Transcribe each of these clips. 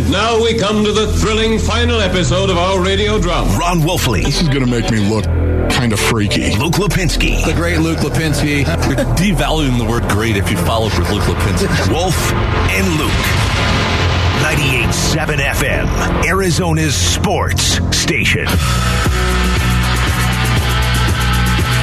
And now we come to the thrilling final episode of our radio drama. Ron Wolfley. This is going to make me look kind of freaky. Luke Lapinski. The great Luke Lapinski. You're devaluing the word great if you follow for Luke Lapinski. Wolf and Luke. 98.7 FM, Arizona's sports station.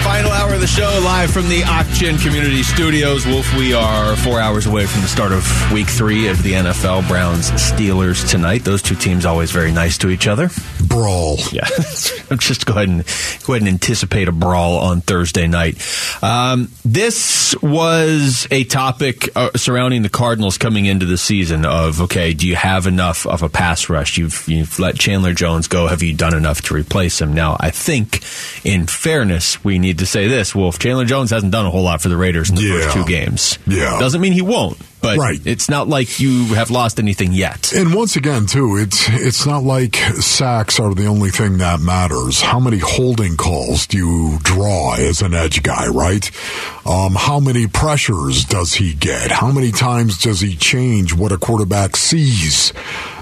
Final hour of the show, live from the Auction Community Studios. Wolf, we are four hours away from the start of week three of the NFL. Browns Steelers tonight. Those two teams always very nice to each other. Brawl. Yeah, just go ahead and go ahead and anticipate a brawl on Thursday night. Um, this was a topic uh, surrounding the Cardinals coming into the season. Of okay, do you have enough of a pass rush? You've you've let Chandler Jones go. Have you done enough to replace him? Now, I think, in fairness, we need to say this: Wolf Chandler Jones hasn't done a whole lot for the Raiders in the Yeah. first two games. Yeah. doesn't mean he won't. But Right. it's not like you have lost anything yet. And once again, too, it's it's not like sacks are the only thing that matters. How many holding calls do you draw as an edge guy, right? Um, how many pressures does he get? How many times does he change what a quarterback sees?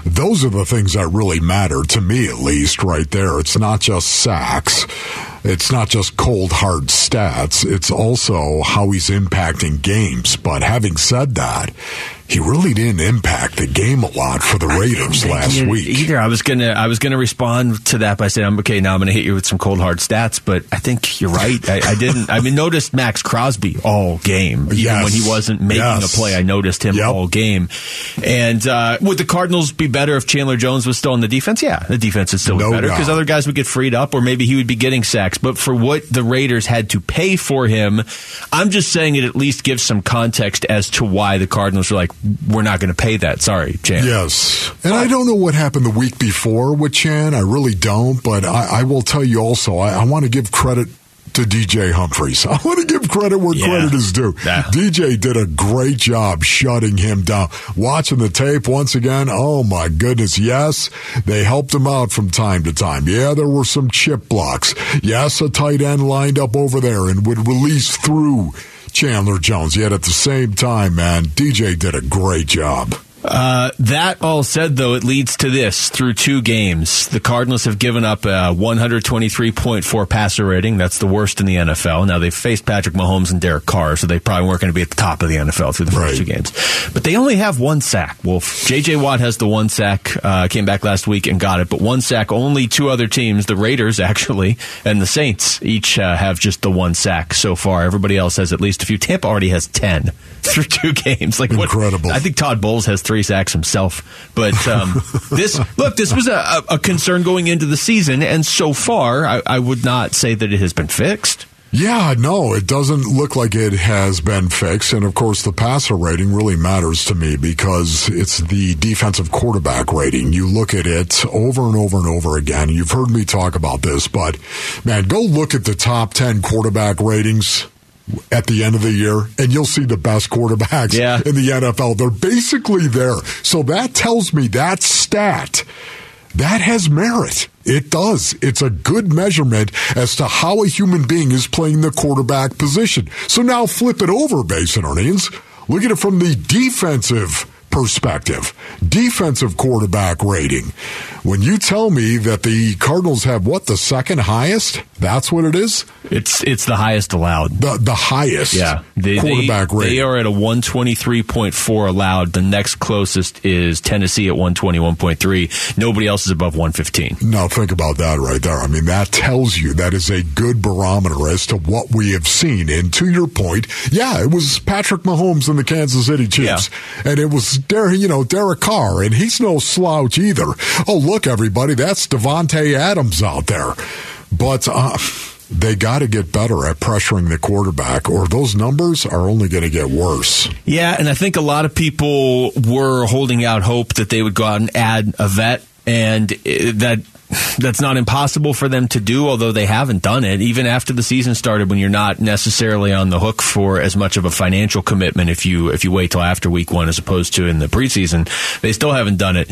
Those are the things that really matter to me, at least, right there. It's not just sacks. It's not just cold hard stats. It's also how he's impacting games. But having said that, God he really didn't impact the game a lot for the Raiders last week. Either I was gonna I was gonna respond to that by saying, okay now. I'm gonna hit you with some cold hard stats." But I think you're right. I, I didn't. I mean, noticed Maxx Crosby all game, even Yes. when he wasn't making Yes. a play. I noticed him Yep. all game. And uh, would the Cardinals be better if Chandler Jones was still on the defense? Yeah, the defense would still No be better because other guys would get freed up, or maybe he would be getting sacks. But for what the Raiders had to pay for him, I'm just saying it at least gives some context as to why the Cardinals were like, "We're not going to pay that." Sorry, Chandler. Yes. And I don't know what happened the week before with Chan. I really don't. But I, I will tell you also, I, I want to give credit to DJ Humphries. I want to give credit where Yeah. credit is due. Yeah. DJ did a great job shutting him down. Watching the tape once again, oh my goodness, yes, they helped him out from time to time. Yeah, there were some chip blocks. Yes, a tight end lined up over there and would release through Chandler Jones. Yet at the same time, man, DJ did a great job. Uh, that all said, though, it leads to this through two games. The Cardinals have given up a 123.4 passer rating. That's the worst in the NFL. Now, they've faced Patrick Mahomes and Derek Carr, so they probably weren't going to be at the top of the NFL through the first Right. two games. But they only have one sack, Wolf. J.J. Watt has the one sack, uh, came back last week and got it, but one sack. Only two other teams, the Raiders, actually, and the Saints, each uh, have just the one sack so far. Everybody else has at least a few. Tampa already has 10 through two games. Like what- Incredible. I think Todd Bowles has three sacks himself. But um, this, look, this was a, a, a concern going into the season, and so far, I, I would not say that it has been fixed. Yeah, no, it doesn't look like it has been fixed. And of course, the passer rating really matters to me because it's the defensive quarterback rating. You look at it over and over and over again. You've heard me talk about this, but man, go look at the top 10 quarterback ratings at the end of the year and you'll see the best quarterbacks Yeah. in the NFL. They're basically there. So that tells me that stat that has merit. It does. It's a good measurement as to how a human being is playing the quarterback position. So now flip it over, Basinonians. Look at it from the defensive perspective. Defensive quarterback rating. When you tell me that the Cardinals have what, the second highest? That's what it is? It's it's the highest allowed. The the highest Yeah, they, quarterback they, rating. they are at a 123.4 allowed. The next closest is Tennessee at 121.3. Nobody else is above 115. Now think about that right there. I mean, that tells you that is a good barometer as to what we have seen. And to your point, yeah, it was Patrick Mahomes and the Kansas City Chiefs, and it was Der, you know, Derek Carr, and he's no slouch either. Oh, look, everybody, that's Davante Adams out there. But uh, they got to get better at pressuring the quarterback, or those numbers are only going to get worse. Yeah, and I think a lot of people were holding out hope that they would go out and add a vet, and uh, that that's not impossible for them to do, although they haven't done it. Even after the season started, when you're not necessarily on the hook for as much of a financial commitment if you if you wait till after week one as opposed to in the preseason, they still haven't done it.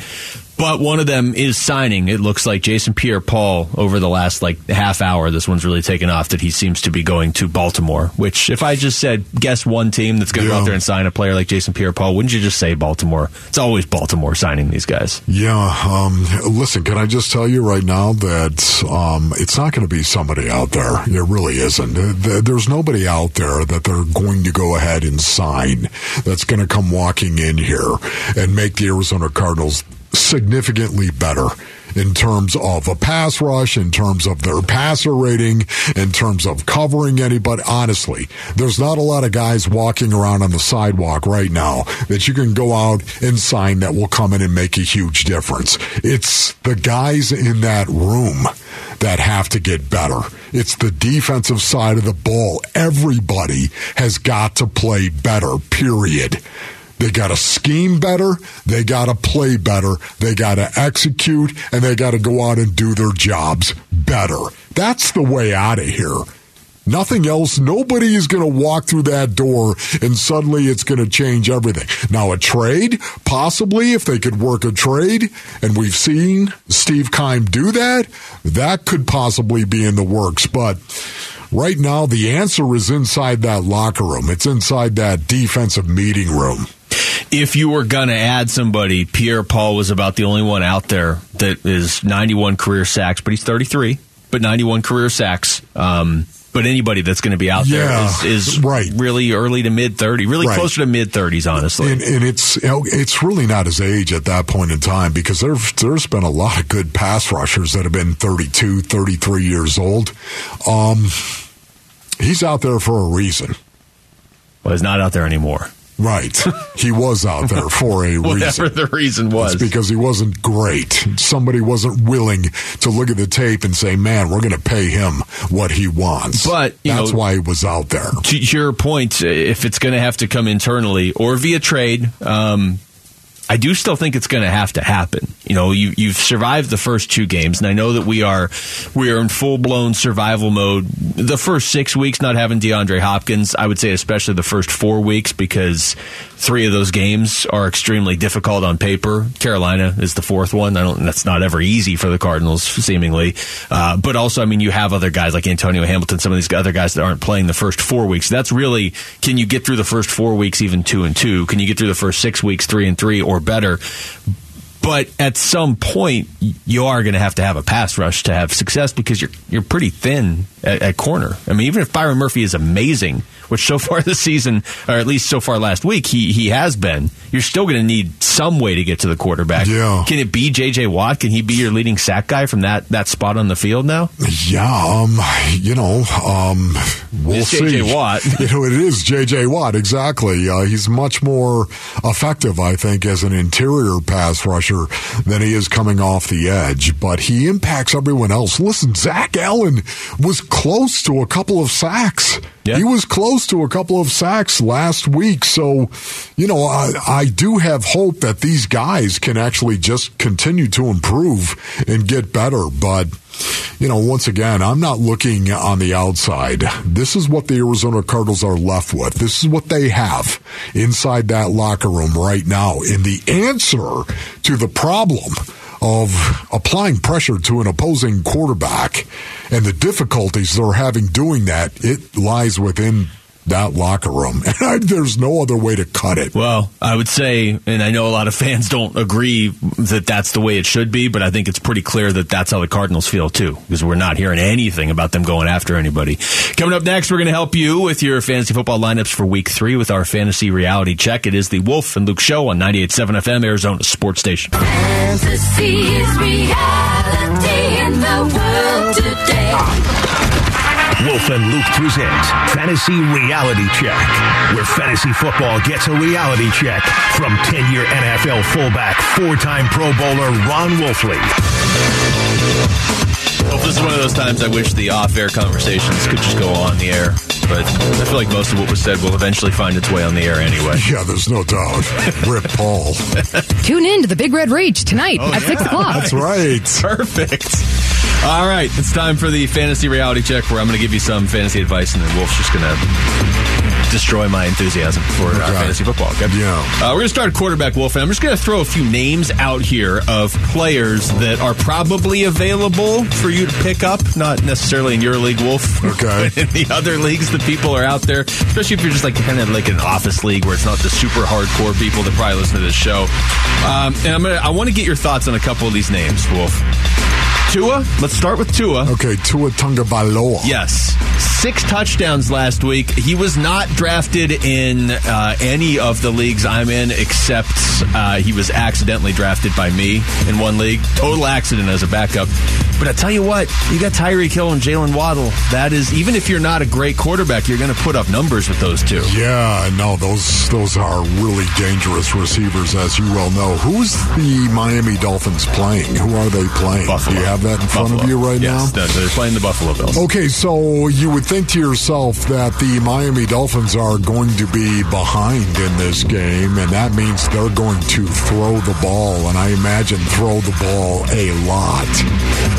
But one of them is signing. It looks like Jason Pierre-Paul over the last like half hour. This one's really taken off. That he seems to be going to Baltimore. Which, if I just said guess one team that's going to Yeah. go out there and sign a player like Jason Pierre-Paul, wouldn't you just say Baltimore? It's always Baltimore signing these guys. Yeah, um, listen, can I just tell you right now that um, it's not going to be somebody out there. It really isn't. There's nobody out there that they're going to go ahead and sign that's going to come walking in here and make the Arizona Cardinals significantly better in terms of a pass rush, in terms of their passer rating, in terms of covering anybody. Honestly, there's not a lot of guys walking around on the sidewalk right now that you can go out and sign that will come in and make a huge difference. It's the guys in that room that have to get better. It's the defensive side of the ball. Everybody has got to play better, period. They got to scheme better. They got to play better. They got to execute and they got to go out and do their jobs better. That's the way out of here. Nothing else. Nobody is going to walk through that door and suddenly it's going to change everything. Now, a trade, possibly, if they could work a trade, and we've seen Steve Keim do that, that could possibly be in the works. But right now, the answer is inside that locker room, it's inside that defensive meeting room. If you were going to add somebody, Pierre Paul was about the only one out there that is 91 career sacks, but he's 33, but 91 career sacks. Um, but anybody that's going to be out there Yeah, is, is right. really early to mid 30, really Right. closer to mid 30s, honestly. And, and it's you know, it's really not his age at that point in time because there, there's been a lot of good pass rushers that have been 32, 33 years old. Um, he's out there for a reason. well, he's not out there anymore. Right. he was out there for a Whatever reason. Whatever the reason was. It's because he wasn't great. Somebody wasn't willing to look at the tape and say, man, we're going to pay him what he wants. But, you that's know- why he was out there. to your point, if it's going to have to come internally or via trade, um, I do still think it's going to have to happen. You know, you, you've survived the first two games, and I know that we are we are in full blown survival mode. The first six weeks, not having DeAndre Hopkins, I would say, especially the first four weeks, because three of those games are extremely difficult on paper. Carolina is the fourth one. I don't. That's not ever easy for the Cardinals, seemingly. Uh, but also, I mean, you have other guys like Antonio Hamilton, some of these other guys that aren't playing the first four weeks. That's really can you get through the first four weeks even two and two? Can you get through the first six weeks three and three or better? But at some point, you are going to have to have a pass rush to have success because you're you're pretty thin at, at corner. I mean, even if Byron Murphy is amazing, which so far this season, or at least so far last week, he he has been, you're still going to need some way to get to the quarterback. Yeah. Can it be J.J. Watt? Can he be your leading sack guy from that that spot on the field now? Yeah, um, you know, um, we'll It's see. J.J. Watt. you know, it is J.J. Watt, exactly. Uh, he's much more effective, I think, as an interior pass rusher than he is coming off the edge, but he impacts everyone else. Listen, Zach Allen was close to a couple of sacks. Yeah. He was close to a couple of sacks last week. So, you know, I, I do have hope that these guys can actually just continue to improve and get better. But, you know, once again, I'm not looking on the outside. This is what the Arizona Cardinals are left with. This is what they have inside that locker room right now. And the answer to the problem of applying pressure to an opposing quarterback and the difficulties they're having doing that, it lies within that locker room. And I, there's no other way to cut it. Well, I would say, and I know a lot of fans don't agree that that's the way it should be, but I think it's pretty clear that that's how the Cardinals feel too, because we're not hearing anything about them going after anybody. Coming up next, we're going to help you with your fantasy football lineups for week three with our fantasy reality check. It is the Wolf and Luke Show on 98.7 FM, Arizona Sports Station. Fantasy is reality in the world today. Wolf and Luke present Fantasy Reality Check, where fantasy football gets a reality check from 10 year NFL fullback, four time Pro Bowler Ron Wolfley. Well, this is one of those times I wish the off-air conversations could just go on the air, but I feel like most of what was said will eventually find its way on the air anyway. Yeah, there's no doubt. Rip Paul. Tune in to the Big Red Rage tonight oh, at 6 o'clock. That's right. Perfect. All right, it's time for the fantasy reality check where I'm going to give you some fantasy advice and then Wolf's just going to destroy my enthusiasm for uh, Okay. fantasy football. Okay? Yeah. Uh, we're going to start quarterback, Wolf, and I'm just going to throw a few names out here of players that are probably available for you to pick up. Not necessarily in your league, Wolf. Okay. but in the other leagues that people are out there, especially if you're just like kind of like an office league where it's not the super hardcore people that probably listen to this show. Um, and I'm gonna, I want to get your thoughts on a couple of these names, Wolf. Tua. Let's start with Tua. Okay, Tua Tagovailoa. Yes. Six touchdowns last week. He was not drafted in uh, any of the leagues I'm in, except uh, he was accidentally drafted by me in one league. Total accident as a backup. But I tell you what, you got Tyreek Hill and Jalen Waddle. That is, even if you're not a great quarterback, you're going to put up numbers with those two. Yeah, no, those those are really dangerous receivers, as you well know. Who's the Miami Dolphins playing? Who are they playing? Buffalo. Do you have that in front of you right yes, now? no, they're playing the Buffalo Bills. Okay, so you would think to yourself that the Miami Dolphins are going to be behind in this game, and that means they're going to throw the ball, and I imagine throw the ball a lot.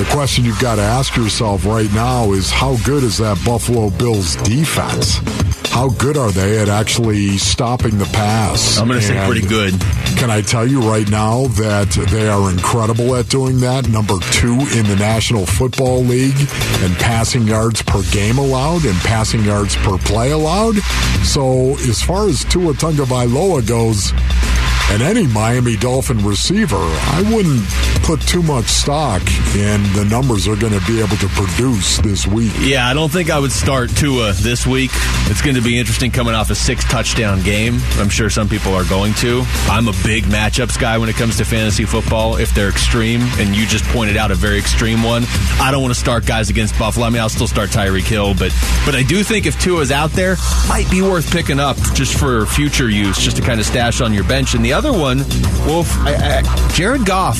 The question you've got to ask yourself right now is how good is that Buffalo Bills defense? How good are they at actually stopping the pass? I'm going to say pretty good. Can I tell you right now that they are incredible at doing that? Number two in the National Football League and passing yards per game allowed and passing yards per play allowed. So as far as Tua Tagovailoa goes, and any Miami Dolphin receiver, I wouldn't put too much stock in the numbers they're going to be able to produce this week. Yeah, I don't think I would start Tua this week. It's going to be interesting coming off a six touchdown game. I'm sure some people are going to. I'm a big matchups guy when it comes to fantasy football. If they're extreme, and you just pointed out a very extreme one, I don't want to start guys against Buffalo. I mean, I'll still start Tyreek Hill, but but I do think if Tua's out there, might be worth picking up just for future use, just to kind of stash on your bench. And the other one, Wolf, I, I, Jared Goff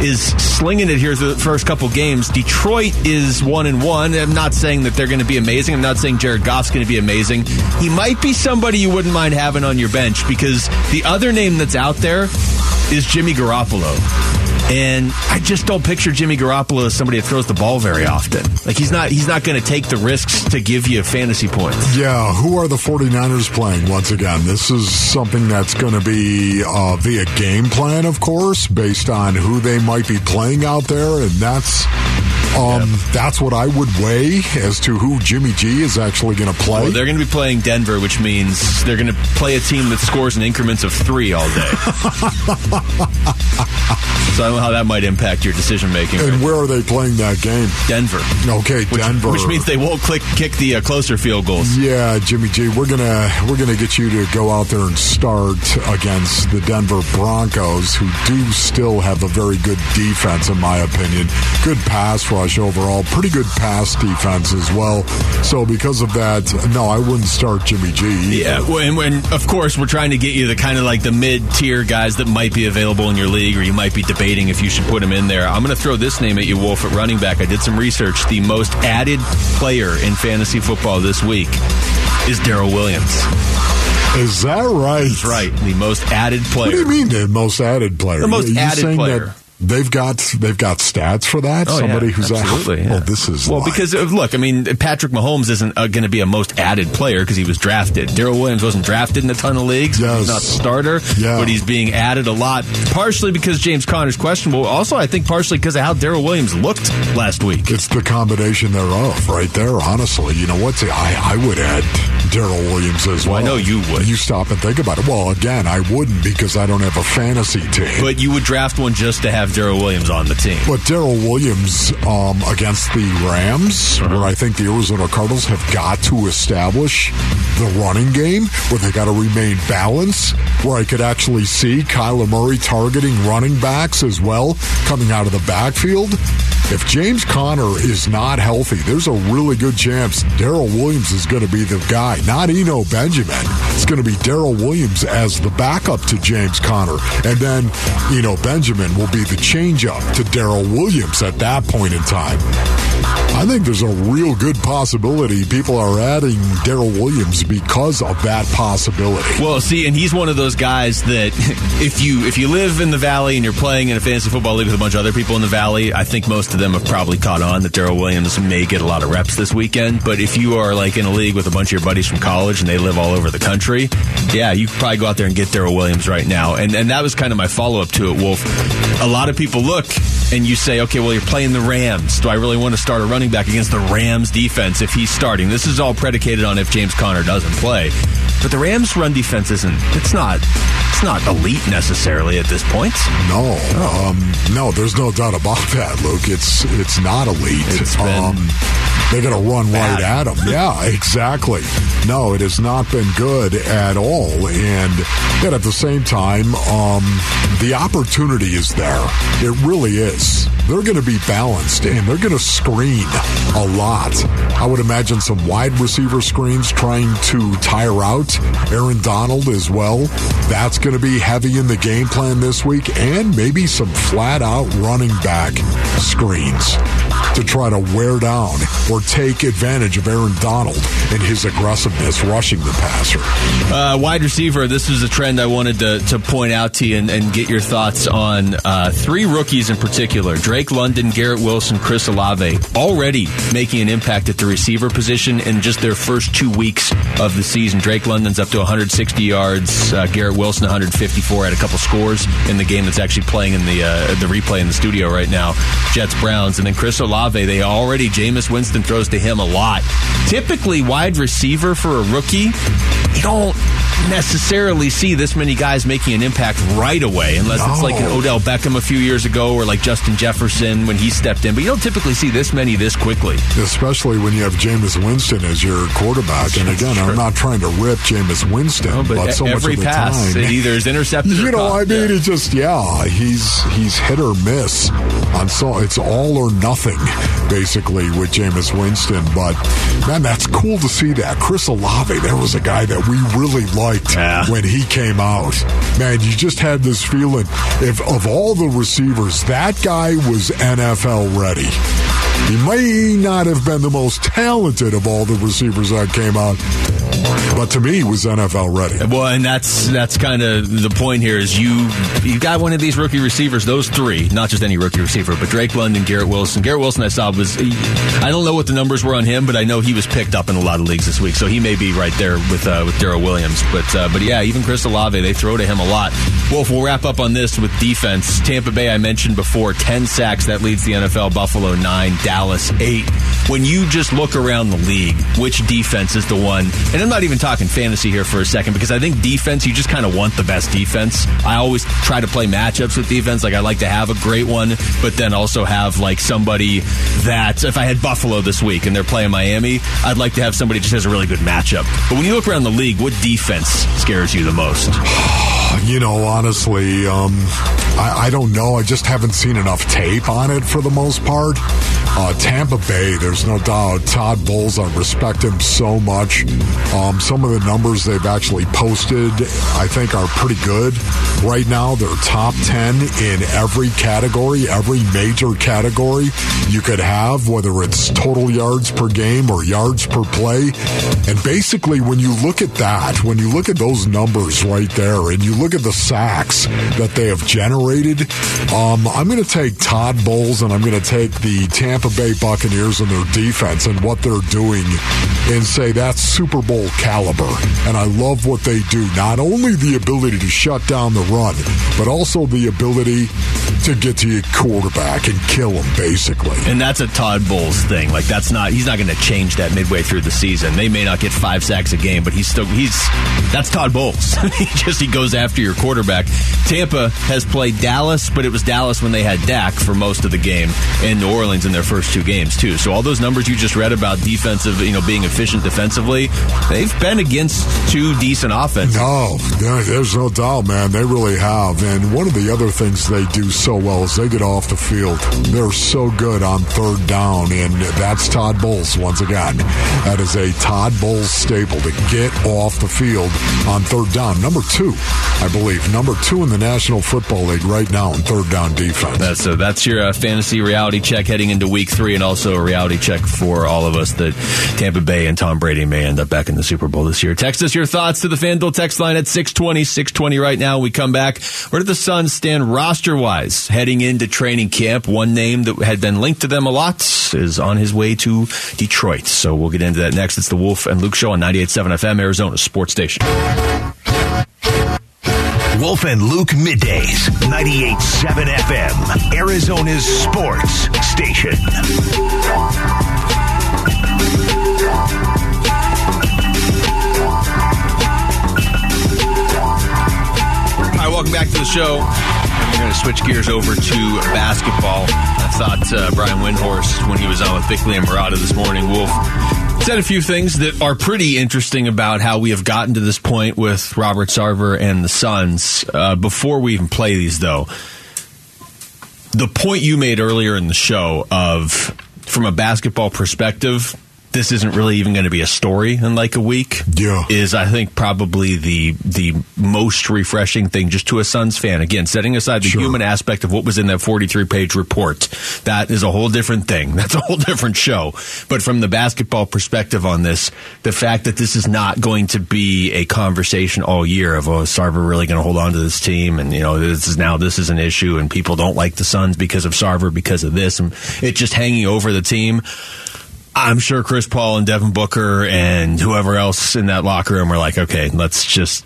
is slinging it here the first couple games. Detroit is one and one. I'm not saying that they're going to be amazing. I'm not saying Jared Goff's going to be amazing. He might be somebody you wouldn't mind having on your bench because the other name that's out there is Jimmy Garoppolo. And I just don't picture Jimmy Garoppolo as somebody that throws the ball very often. Like he's not he's not going to take the risks to give you fantasy points. Yeah, who are the 49ers playing once again? This is something that's going to be uh, via game plan, of course, based on who they might be playing out there, and that's um, that's what I would weigh as to who Jimmy G is actually going to play. Well, they're going to be playing Denver, which means they're going to play a team that scores in increments of three all day. so I don't know how that might impact your decision making. and where are they playing that game? Denver, Okay, which, Denver. which means they won't click kick the uh, closer field goals. Yeah, Jimmy G, we're gonna we're gonna get you to go out there and start against the Denver Broncos, who do still have a very good defense, in my opinion. Good pass rush overall, pretty good pass defense as well. So because of that, no, I wouldn't start Jimmy G. Yeah, well, and when of course we're trying to get you the kind of like the mid tier guys that might be available in your league, or you might be debating if you should put them in there. I'm going to throw this name at you, Wolf, at running back. I did some research. The most added player in fantasy football this week is Darrel Williams. Is that right? That's right, the most added player. What do you mean the most added player? The most Are added player. That they've got they've got stats for that. Oh, Somebody yeah, who's absolutely. At, yeah. Oh, this is well like- because uh, look, I mean, Patrick Mahomes isn't uh, going to be a most added player because he was drafted. Darrel Williams wasn't drafted in a ton of leagues. Yes. He's not the starter, Yeah. but he's being added a lot. Partially because James Conner's questionable. Also, I think partially because of how Darrel Williams looked last week. It's the combination thereof, right there. Honestly, you know what? I I would add Darrel Williams as well. Well, I know you would. You stop and think about it. Well, again, I wouldn't because I don't have a fantasy team. But you would draft one just to have Darrel Williams on the team. But Darrel Williams um, against the Rams, Uh-huh. where I think the Arizona Cardinals have got to establish the running game, where they got to remain balanced, where I could actually see Kyler Murray targeting running backs as well coming out of the backfield. If James Conner is not healthy, there's a really good chance Darrel Williams is going to be the guy, not Eno Benjamin. It's going to be Darrel Williams as the backup to James Conner. And then Eno Benjamin will be the change up to Darrel Williams at that point in time. I think there's a real good possibility people are adding Darrel Williams because of that possibility. Well, see, and he's one of those guys that if you if you live in the valley and you're playing in a fantasy football league with a bunch of other people in the valley, I think most of them have probably caught on that Darrel Williams may get a lot of reps this weekend. But if you are like in a league with a bunch of your buddies from college and they live all over the country, yeah, you could probably go out there and get Darrel Williams right now. And and that was kind of my follow up to it, Wolf. A lot of people look and you say, okay, well, you're playing the Rams. Do I really want to start a running back against the Rams defense if he's starting? This is all predicated on if James Conner doesn't play. But the Rams' run defense isn't. It's not. It's not elite necessarily at this point. No, um, no, there's no doubt about that, Luke. It's it's not elite. It's um, they're going to run bad. right at them. Yeah, exactly. No, it has not been good at all. And yet at the same time, um, the opportunity is there. It really is. They're going to be balanced and they're going to screen a lot. I would imagine some wide receiver screens trying to tire out Aaron Donald as well. That's going to be heavy in the game plan this week and maybe some flat out running back screens to try to wear down or take advantage of Aaron Donald and his aggressiveness rushing the passer. Uh, wide receiver, this is a trend I wanted to, to point out to you and, and get your thoughts on uh, three rookies in particular Drake London, Garrett Wilson, Chris Olave, already making an impact at the receiver position in just their first two weeks of the season. Drake London's up to 160 yards, uh, Garrett Wilson 154, had a couple scores in the game that's actually playing in the uh, the replay in the studio right now. Jets Browns, and then Chris Olave, they already, Jameis Winston throws to him a lot. Typically, wide receiver for a rookie, you don't necessarily see this many guys making an impact right away, unless it's like an Odell Beckham a few years ago or like Justin Jefferson when he stepped in. But you don't typically see this many this quickly. Especially when you have Jameis Winston as your quarterback. And again, I'm not trying to rip Jameis Winston, No, but, but, so every much of the pass, time. it either is intercepted or You know. I mean, Yeah. it just yeah, he's he's hit or miss on so it's all or nothing basically with Jameis Winston. But man, that's cool to see that Chris Olave. There was a guy that we really liked Yeah. when he came out. Man, you just had this feeling if of all the receivers, that guy was NFL ready. He may not have been the most talented of all the receivers that came out, but to me, was NFL ready. Well, and that's that's kind of the point here is you you got one of these rookie receivers, those three, not just any rookie receiver, but Drake London, Garrett Wilson. Garrett Wilson, I saw was I don't know what the numbers were on him, but I know he was picked up in a lot of leagues this week, so he may be right there with uh, with Darrel Williams. But uh, but yeah, even Chris Olave, they throw to him a lot. Wolf, we'll wrap up on this with defense. Tampa Bay, I mentioned before, ten sacks that leads the NFL. Buffalo nine, Dallas eight. When you just look around the league, which defense is the one? And I'm not even talking fantasy here for a second because I think defense, you just kind of want the best defense. I always try to play matchups with defense. Like I like to have a great one, but then also have like somebody that if I had Buffalo this week and they're playing Miami, I'd like to have somebody just has a really good matchup. But when you look around the league, what defense scares you the most? You know, honestly, um, I, I don't know. I just haven't seen enough tape on it for the most part. Uh, Tampa Bay, there's no doubt. Todd Bowles, I respect him so much. Um, some of the numbers they've actually posted, I think, are pretty good. Right now, they're top 10 in every category, every major category you could have, whether it's total yards per game or yards per play. And basically, when you look at that, when you look at those numbers right there, and you look at the sacks that they have generated, um, I'm going to take Todd Bowles and I'm going to take the Tampa Bay Buccaneers and their defense and what they're doing and say that's Super Bowl caliber. And I love what they do. Not only the ability to shut down the run, but also the ability to get to your quarterback and kill him, basically. And that's a Todd Bowles thing. Like that's not he's not going to change that midway through the season. They may not get five sacks a game, but he's still he's that's Todd Bowles. he just he goes after your quarterback. Tampa has played Dallas, but it was Dallas when they had Dak for most of the game, and New Orleans in their first two games too. So all those numbers you just read about defensive, you know, being efficient defensively, they've been against two decent offenses. No, there's no doubt, man. They really have. And one of the other things they do so well is they get off the field. They're so good on third down, and that's Todd Bowles once again. That is a Todd Bowles staple to get off the field on third down. Number two, I believe, number two in the National Football League right now in third down defense. That's so. That's your uh, fantasy reality check heading into week. Week three, and also a reality check for all of us that Tampa Bay and Tom Brady may end up back in the Super Bowl this year. Text us your thoughts to the FanDuel text line at 620, 620 right now. We come back. Where do the Suns stand roster wise heading into training camp? One name that had been linked to them a lot is on his way to Detroit. So we'll get into that next. It's the Wolf and Luke Show on 98.7 FM, Arizona Sports Station. Wolf and Luke middays, 98.7 FM, Arizona's sports station. Right, welcome back to the show. We're going to switch gears over to basketball. I thought uh, Brian Windhorst, when he was on with Bickley and Marotta this morning, Wolf, said a few things that are pretty interesting about how we have gotten to this point with Robert Sarver and the Suns. Uh, before we even play these, though, the point you made earlier in the show of, from a basketball perspective, this isn't really even going to be a story in like a week. Yeah. is I think probably the the most refreshing thing just to a Suns fan. Again, setting aside the Sure. human aspect of what was in that 43 page report, that is a whole different thing. That's a whole different show. But from the basketball perspective on this, the fact that this is not going to be a conversation all year of oh, is Sarver really going to hold on to this team, and you know this is now this is an issue, and people don't like the Suns because of Sarver because of this, and it just hanging over the team. I'm sure Chris Paul and Devin Booker and whoever else in that locker room were like, okay, let's just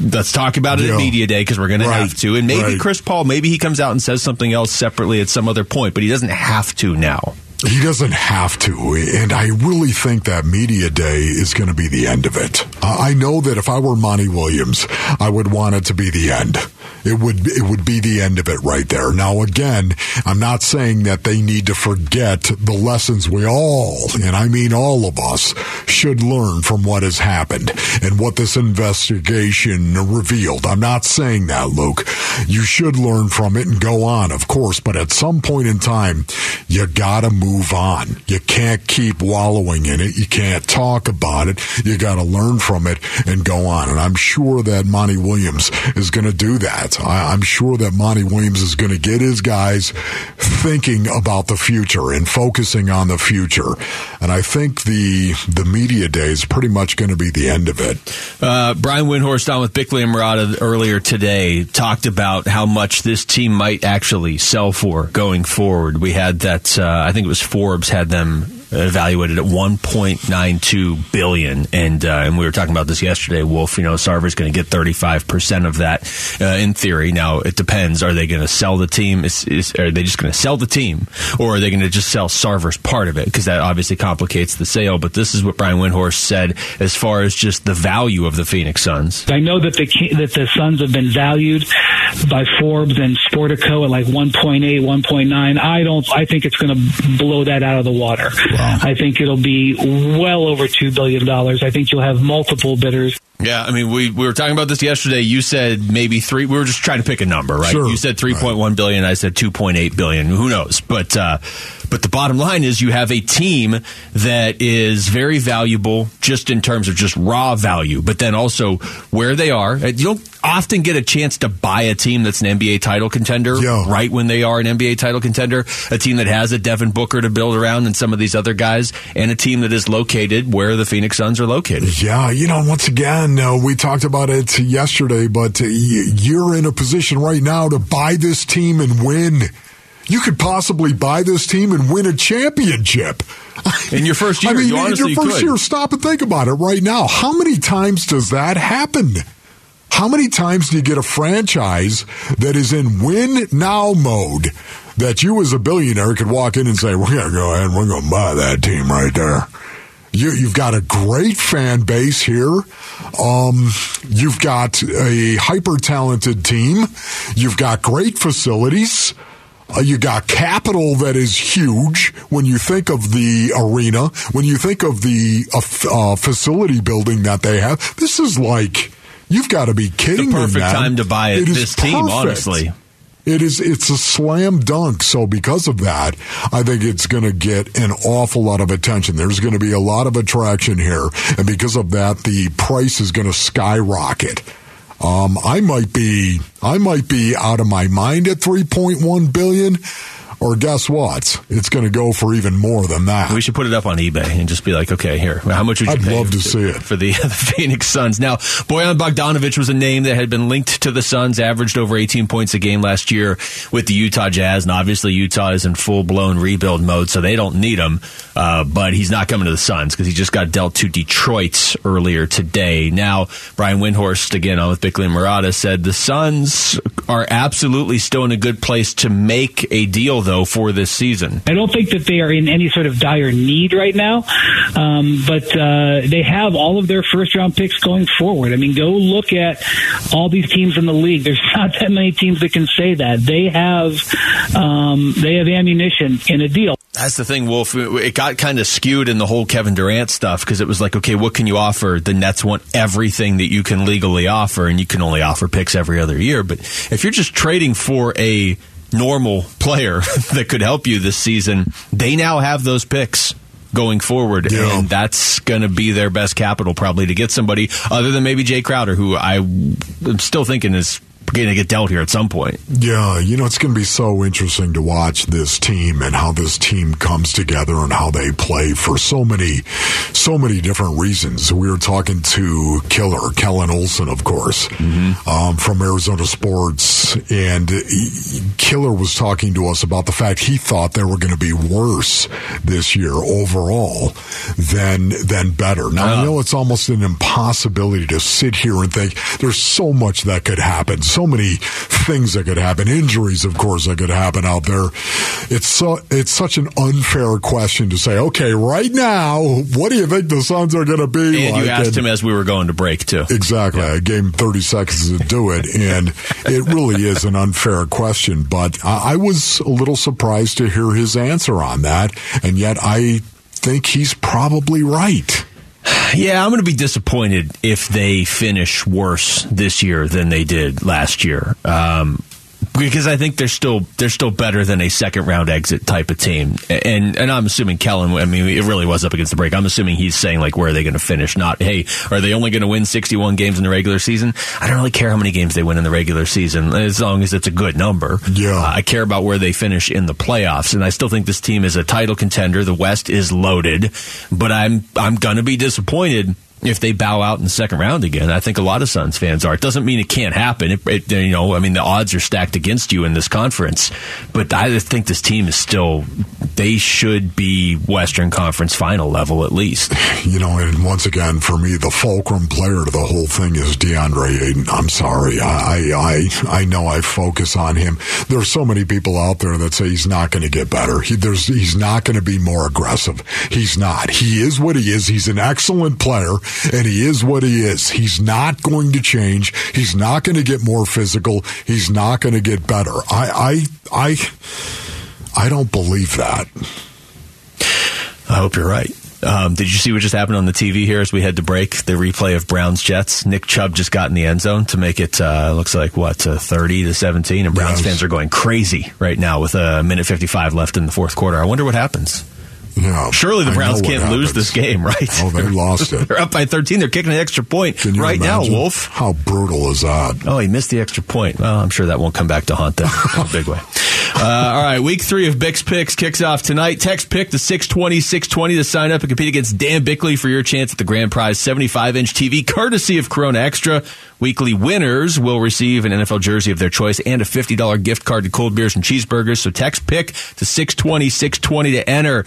let's talk about it Yeah. at media day because we're going to have to. And maybe Right. Chris Paul, maybe he comes out and says something else separately at some other point, but he doesn't have to now. He doesn't have to, and I really think that media day is going to be the end of it. I know that if I were Monty Williams, I would want it to be the end. It would it would be the end of it right there. Now again, I'm not saying that they need to forget the lessons we all, and I mean all of us, should learn from what has happened and what this investigation revealed. I'm not saying that, Luke. You should learn from it and go on, of course, but at some point in time, you gotta move on. You can't keep wallowing in it. You can't talk about it. You gotta learn from it and go on. And I'm sure that Monty Williams is gonna do that. I, I'm sure that Monty Williams is gonna get his guys thinking about the future and focusing on the future. And I think the the media day is pretty much going to be the end of it. Uh, Brian Windhorst on with Bickley and Marotta earlier today talked about how much this team might actually sell for going forward. We had that, uh, I think it was Forbes had them evaluated at 1.92 billion. And uh, and we were talking about this yesterday wolf you know sarver's going to get 35% of that uh, in theory. Now it depends. Are they going to sell the team? Is, is are they just going to sell the team? Or are they going to just sell sarver's part of it? Because that obviously complicates the sale. But this is what brian windhorst said as far as just the value of the phoenix suns. I know that the that the Suns have been valued by Forbes and Sportico at like 1.8, 1.9. I don't. I think it's going to blow that out of the water. I think it'll be well over two billion dollars. I think you'll have multiple bidders. Yeah, I mean, we, we were talking about this yesterday. You said maybe three. We were just trying to pick a number, right? Sure. You said three point one billion. I said two point eight billion. Who knows? But uh, but the bottom line is you have a team that is very valuable, just in terms of just raw value, but then also where they are. You don't often get a chance to buy a team that's an NBA title contender Yeah. right when they are an NBA title contender. A team that has a Devin Booker to build around and some of these other guys, and a team that is located where the Phoenix Suns are located. Yeah, you know, once again, uh, we talked about it yesterday, but uh, you're in a position right now to buy this team and win. You could possibly buy this team and win a championship. In your first year, I mean, you in your first could. year, stop and think about it right now. How many times does that happen? How many times do you get a franchise that is in win now mode that you as a billionaire could walk in and say, we're going to go ahead and we're going to buy that team right there? You, you've got a great fan base here. Um, you've got a hyper talented team. You've got great facilities. Uh, you got capital that is huge when you think of the arena, when you think of the uh, uh, facility building that they have. This is like, you've got to be kidding me. It's the perfect man. time to buy it- is this team, perfect. honestly. It is it's a slam dunk. So because of that, I think it's going to get an awful lot of attention. There's going to be a lot of attraction here, and because of that, the price is going to skyrocket. Um, I might be I might be out of my mind at 3.1 billion, or guess what? It's going to go for even more than that. We should put it up on eBay and just be like, okay, here, how much would you I'd pay love to see it. for the, the Phoenix Suns? Now, Bojan Bogdanovic was a name that had been linked to the Suns, averaged over 18 points a game last year with the Utah Jazz, and obviously Utah is in full blown rebuild mode, so they don't need him. Uh, but he's not coming to the Suns because he just got dealt to Detroit earlier today. Now, Brian Windhorst again on with Bickley and Marotta said the Suns are absolutely still in a good place to make a deal though for this season. I don't think that they are in any sort of dire need right now, um, but uh, they have all of their first round picks going forward. I mean, go look at all these teams in the league. There's not that many teams that can say that they have um, they have ammunition in a deal. That's the thing, Wolf. It got kind of skewed in the whole Kevin Durant stuff because it was like, okay, what can you offer? The Nets want everything that you can legally offer, and you can only offer picks every other year. But if you're just trading for a normal player that could help you this season, they now have those picks going forward, Yeah. and that's going to be their best capital probably to get somebody other than maybe Jae Crowder, who I am still thinking is going to get dealt here at some point. Yeah, you know, it's going to be so interesting to watch this team and how this team comes together and how they play for so many, so many different reasons. We were talking to Killer, Kellan Olson, of course, um, from Arizona Sports, and Killer was talking to us about the fact he thought they were going to be worse this year overall than than better. Now, I know it's almost an impossibility to sit here and think there's so much that could happen, so many things that could happen, injuries, of course, that could happen out there. It's so it's such an unfair question to say. Okay, right now, what do you think the Suns are going to be? And like? you asked And- him as we were going to break too. Exactly. I gave him 30 seconds to do it, and it really is an unfair question. But I, I was a little surprised to hear his answer on that, and yet I think he's probably right. Yeah, I'm going to be disappointed if they finish worse this year than they did last year. Um, because I think they're still they're still better than a second round exit type of team, and and I'm assuming Kellan. I mean, it really was up against the break. I'm assuming he's saying like where are they going to finish? Not hey, are they only going to win 61 games in the regular season? I don't really care how many games they win in the regular season as long as it's a good number. Yeah. Uh, I care about where they finish in the playoffs, and I still think this team is a title contender. The West is loaded, but I'm I'm gonna be disappointed if they bow out in the second round again. I think a lot of Suns fans are. It doesn't mean it can't happen. It, it, you know, I mean, the odds are stacked against you in this conference, but I think this team is still. They should be Western Conference final level at least. You know, and once again, for me, the fulcrum player to the whole thing is DeAndre Ayton. I'm sorry. I, I, I know I focus on him. There's so many people out there that say he's not going to get better. He, there's, he's not going to be more aggressive. He's not. He is what he is. He's an excellent player, and he is what he is. He's not going to change. He's not going to get more physical. He's not going to get better. I, I, I, I don't believe that. I hope you're right. Um, did you see what just happened on the TV here as we had to break the replay of Browns Jets? Nick Chubb just got in the end zone to make it uh, looks like what uh, thirty to seventeen, and Browns Yes. fans are going crazy right now with a minute fifty five left in the fourth quarter. I wonder what happens. Yeah, Surely the I Browns can't lose this game, right? Oh, they lost it. They're up by thirteen. They're kicking an extra point right now, Wolf. How brutal is that? Oh, he missed the extra point. Well, I'm sure that won't come back to haunt them in a big way. Uh, all right, week three of Bix Picks kicks off tonight. Text pick the 620 620 to sign up and compete against Dan Bickley for your chance at the grand prize 75 inch TV, courtesy of Corona Extra. Weekly winners will receive an NFL jersey of their choice and a $50 gift card to cold beers and cheeseburgers. So text pick to 620 620 to enter.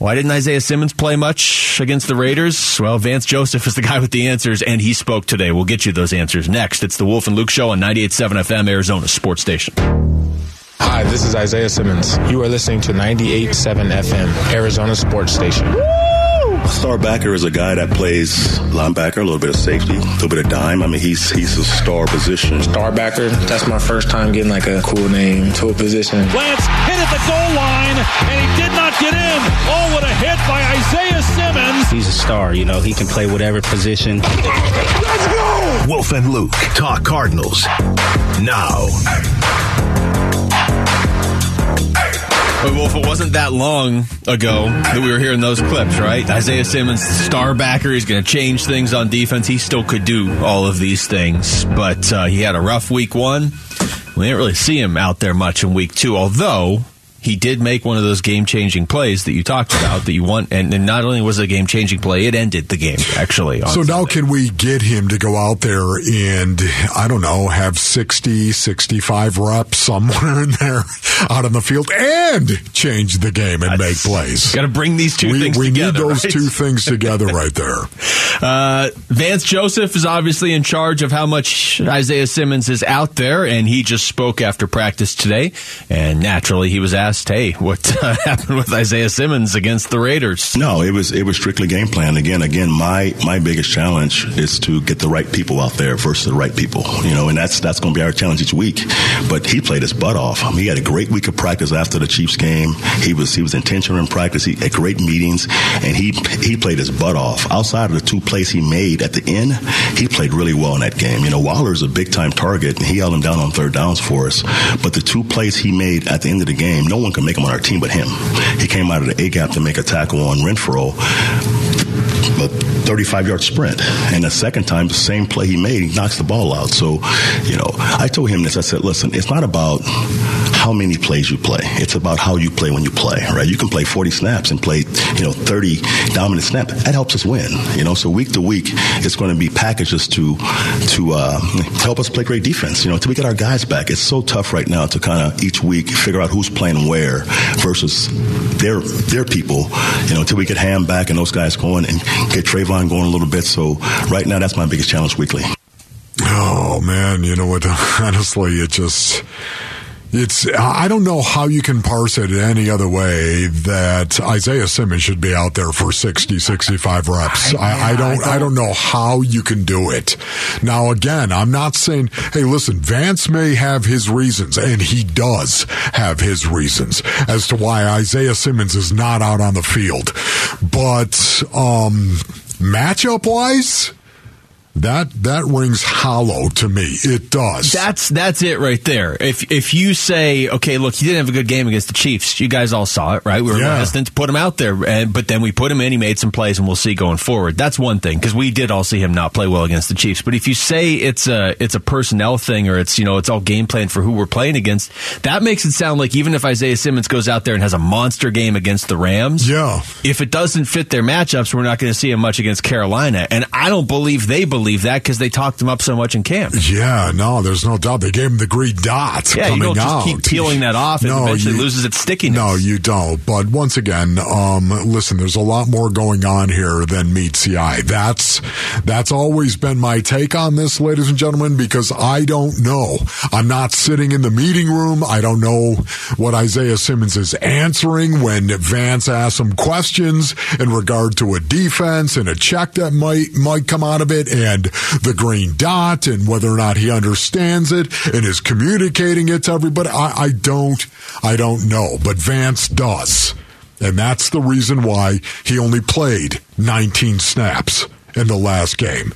Why didn't Isaiah Simmons play much against the Raiders? Well, Vance Joseph is the guy with the answers, and he spoke today. We'll get you those answers next. It's the Wolf and Luke Show on 98.7 FM, Arizona Sports Station. Hi, this is Isaiah Simmons. You are listening to 98.7 FM, Arizona Sports Station. A star backer is a guy that plays linebacker, a little bit of safety, a little bit of dime. I mean, he's he's a star position. Star backer, that's my first time getting like a cool name to a position. Lance hit at the goal line, and he did not get in. Oh, what a hit by Isaiah Simmons. He's a star, you know, he can play whatever position. Let's go! Wolf and Luke talk Cardinals now. But Wolf, it wasn't that long ago that we were hearing those clips, right? Isaiah Simmons, star backer, he's going to change things on defense. He still could do all of these things, but uh, he had a rough week one. We didn't really see him out there much in week two, although he did make one of those game changing plays that you talked about that you want. And, and not only was it a game changing play, it ended the game, actually. So now Sunday. can we get him to go out there and, I don't know, have 60, 65 reps somewhere in there out on the field and change the game and make plays? Got to bring these two we things we together. need those right? two things together right there. Uh, Vance Joseph is obviously in charge of how much Isaiah Simmons is out there, and he just spoke after practice today. And naturally, he was asked, "Hey, what uh, happened with Isaiah Simmons against the Raiders?" No, it was it was strictly game plan. Again, again, my my biggest challenge is to get the right people out there versus the right people. You know, and that's that's going to be our challenge each week. But he played his butt off. He had a great week of practice after the Chiefs game. He was he was intentional in practice. He had great meetings, and he he played his butt off. Outside of the two plays he made at the end, he played really well in that game. You know, Waller's a big time target, and he held him down on third downs for us. But the two plays he made at the end of the game, no one could make them on our team but him. He came out of the A gap to make a tackle on Renfrow a 35 yard sprint. And the second time, the same play he made, he knocks the ball out. So, you know, I told him this. I said, listen, it's not about how many plays you play. It's about how you play when you play, right? You can play 40 snaps and play, you know, 30 dominant snaps. That helps us win, you know. So week to week, it's going to be packages to to uh, help us play great defense, you know, until we get our guys back. It's so tough right now to kind of each week figure out who's playing where versus their their people, you know, until we get Ham back and those guys going and get Trayvon going a little bit. So right now, that's my biggest challenge weekly. Oh man, you know what? Honestly, it just it's I don't know how you can parse it any other way that Isaiah Simmons should be out there for 60 65 reps. I, I don't I don't know how you can do it. Now again, I'm not saying hey listen, Vance may have his reasons and he does have his reasons as to why Isaiah Simmons is not out on the field. But um matchup wise that that rings hollow to me. It does. That's that's it right there. If if you say, okay, look, he didn't have a good game against the Chiefs, you guys all saw it, right? We were Yeah. hesitant to put him out there, and, but then we put him in. He made some plays, and we'll see going forward. That's one thing because we did all see him not play well against the Chiefs. But if you say it's a it's a personnel thing or it's you know it's all game plan for who we're playing against, that makes it sound like even if Isaiah Simmons goes out there and has a monster game against the Rams, yeah, if it doesn't fit their matchups, we're not going to see him much against Carolina. And I don't believe they believe that because they talked him up so much in camp. Yeah, no, there's no doubt. They gave him the green dot Yeah, you coming don't just keep peeling that off and eventually loses its stickiness. No, you don't. But once again, um, listen, there's a lot more going on here than meets the eye. That's that's always been my take on this, ladies and gentlemen, because I don't know. I'm not sitting in the meeting room. I don't know what Isaiah Simmons is answering when Vance asks him questions in regard to a defense and a check that might might come out of it and the green dot and whether or not he understands it and is communicating it to everybody. I, I don't I don't know, but Vance does. And that's the reason why he only played 19 snaps in the last game.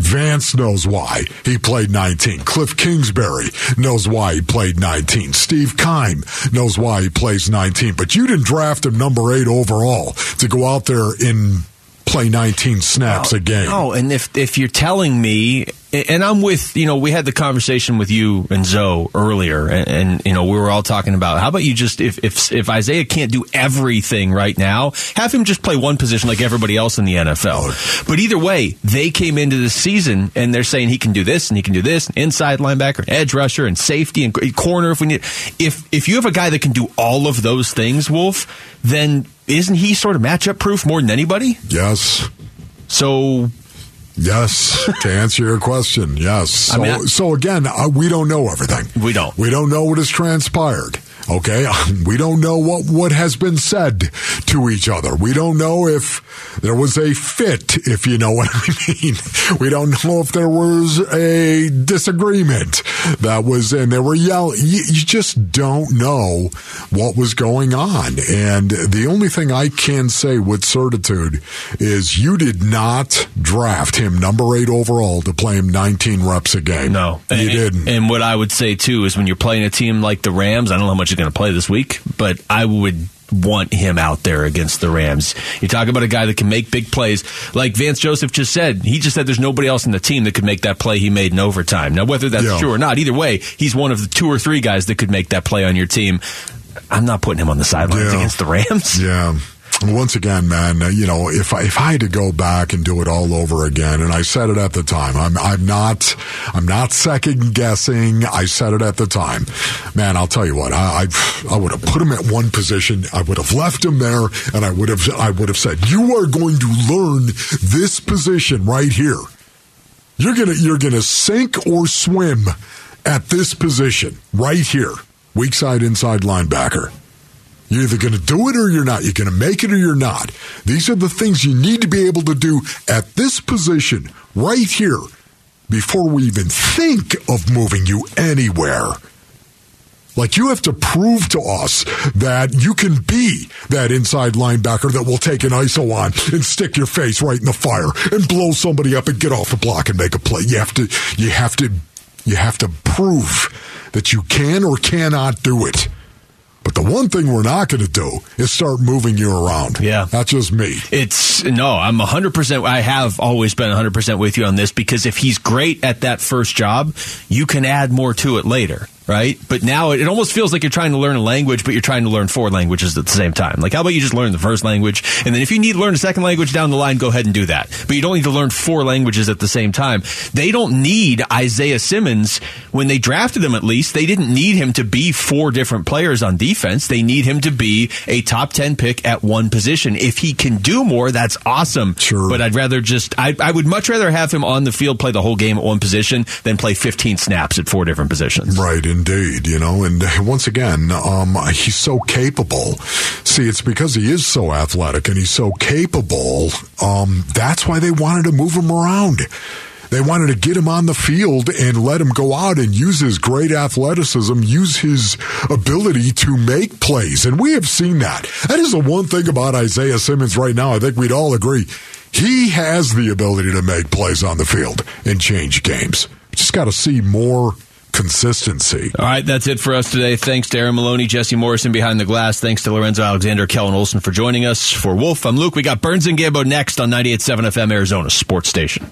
Vance knows why he played 19. Cliff Kingsbury knows why he played 19. Steve Keim knows why he plays 19. But you didn't draft him number eight overall to go out there and play 19 snaps a game. No, and if if you're telling me, and I'm with you know, we had the conversation with you and Zoe earlier, and, and you know, we were all talking about how about you just if if if Isaiah can't do everything right now, have him just play one position like everybody else in the NFL. But either way, they came into the season and they're saying he can do this and he can do this, inside linebacker, edge rusher, and safety and corner if we need. If if you have a guy that can do all of those things, Wolf, then isn't he sort of matchup proof more than anybody? Yes. So Yes, to answer your question, yes. I So, mean, I- so again, uh, we don't know everything. We don't. We don't know what has transpired. Okay, we don't know what what has been said to each other. We don't know if there was a fit, if you know what I mean. We don't know if there was a disagreement that was, and they were yelling. You, you just don't know what was going on. And the only thing I can say with certitude is you did not draft him number eight overall to play him 19 reps a game. No, you and, didn't. And what I would say too is when you're playing a team like the Rams, I don't know how much going to play this week, but I would want him out there against the Rams. You talk about a guy that can make big plays, like Vance Joseph just said. He just said there's nobody else in the team that could make that play he made in overtime. Now, whether that's Yeah. true or not, either way, he's one of the two or three guys that could make that play on your team. I'm not putting him on the sidelines Yeah. against the Rams. Yeah. Once again, man, uh, you know, if I, if I had to go back and do it all over again, and I said it at the time, I'm I'm not I'm not second guessing. I said it at the time, man. I'll tell you what, I I, I would have put him at one position. I would have left him there, and I would have I would have said, you are going to learn this position right here. You're gonna you're gonna sink or swim at this position right here, weak side inside linebacker. You're either going to do it or you're not. You're going to make it or you're not. These are the things you need to be able to do at this position right here before we even think of moving you anywhere. Like you have to prove to us that you can be that inside linebacker that will take an ISO on and stick your face right in the fire and blow somebody up and get off the block and make a play. You have to, you have to, you have to prove that you can or cannot do it. But the one thing we're not going to do is start moving you around. Yeah. That's just me. It's no, I'm 100%. I have always been 100% with you on this because if he's great at that first job, you can add more to it later, right? But now it, it almost feels like you're trying to learn a language, but you're trying to learn four languages at the same time. Like, how about you just learn the first language? And then if you need to learn a second language down the line, go ahead and do that. But you don't need to learn four languages at the same time. They don't need Isaiah Simmons when they drafted him, at least. They didn't need him to be four different players on defense. They need him to be a top 10 pick at one position. If he can do more, that's awesome. Sure. But I'd rather just, I, I would much rather have him on the field play the whole game at one position than play 15 snaps at four different positions. Right, indeed. You know, and once again, um, he's so capable. See, it's because he is so athletic and he's so capable. Um, that's why they wanted to move him around. They wanted to get him on the field and let him go out and use his great athleticism, use his ability to make plays. And we have seen that. That is the one thing about Isaiah Simmons right now. I think we'd all agree. He has the ability to make plays on the field and change games. Just got to see more consistency. All right, that's it for us today. Thanks to Aaron Maloney, Jesse Morrison behind the glass. Thanks to Lorenzo Alexander, Kellan Olson for joining us. For Wolf, I'm Luke. We got Burns and Gambo next on 98.7 FM Arizona Sports Station.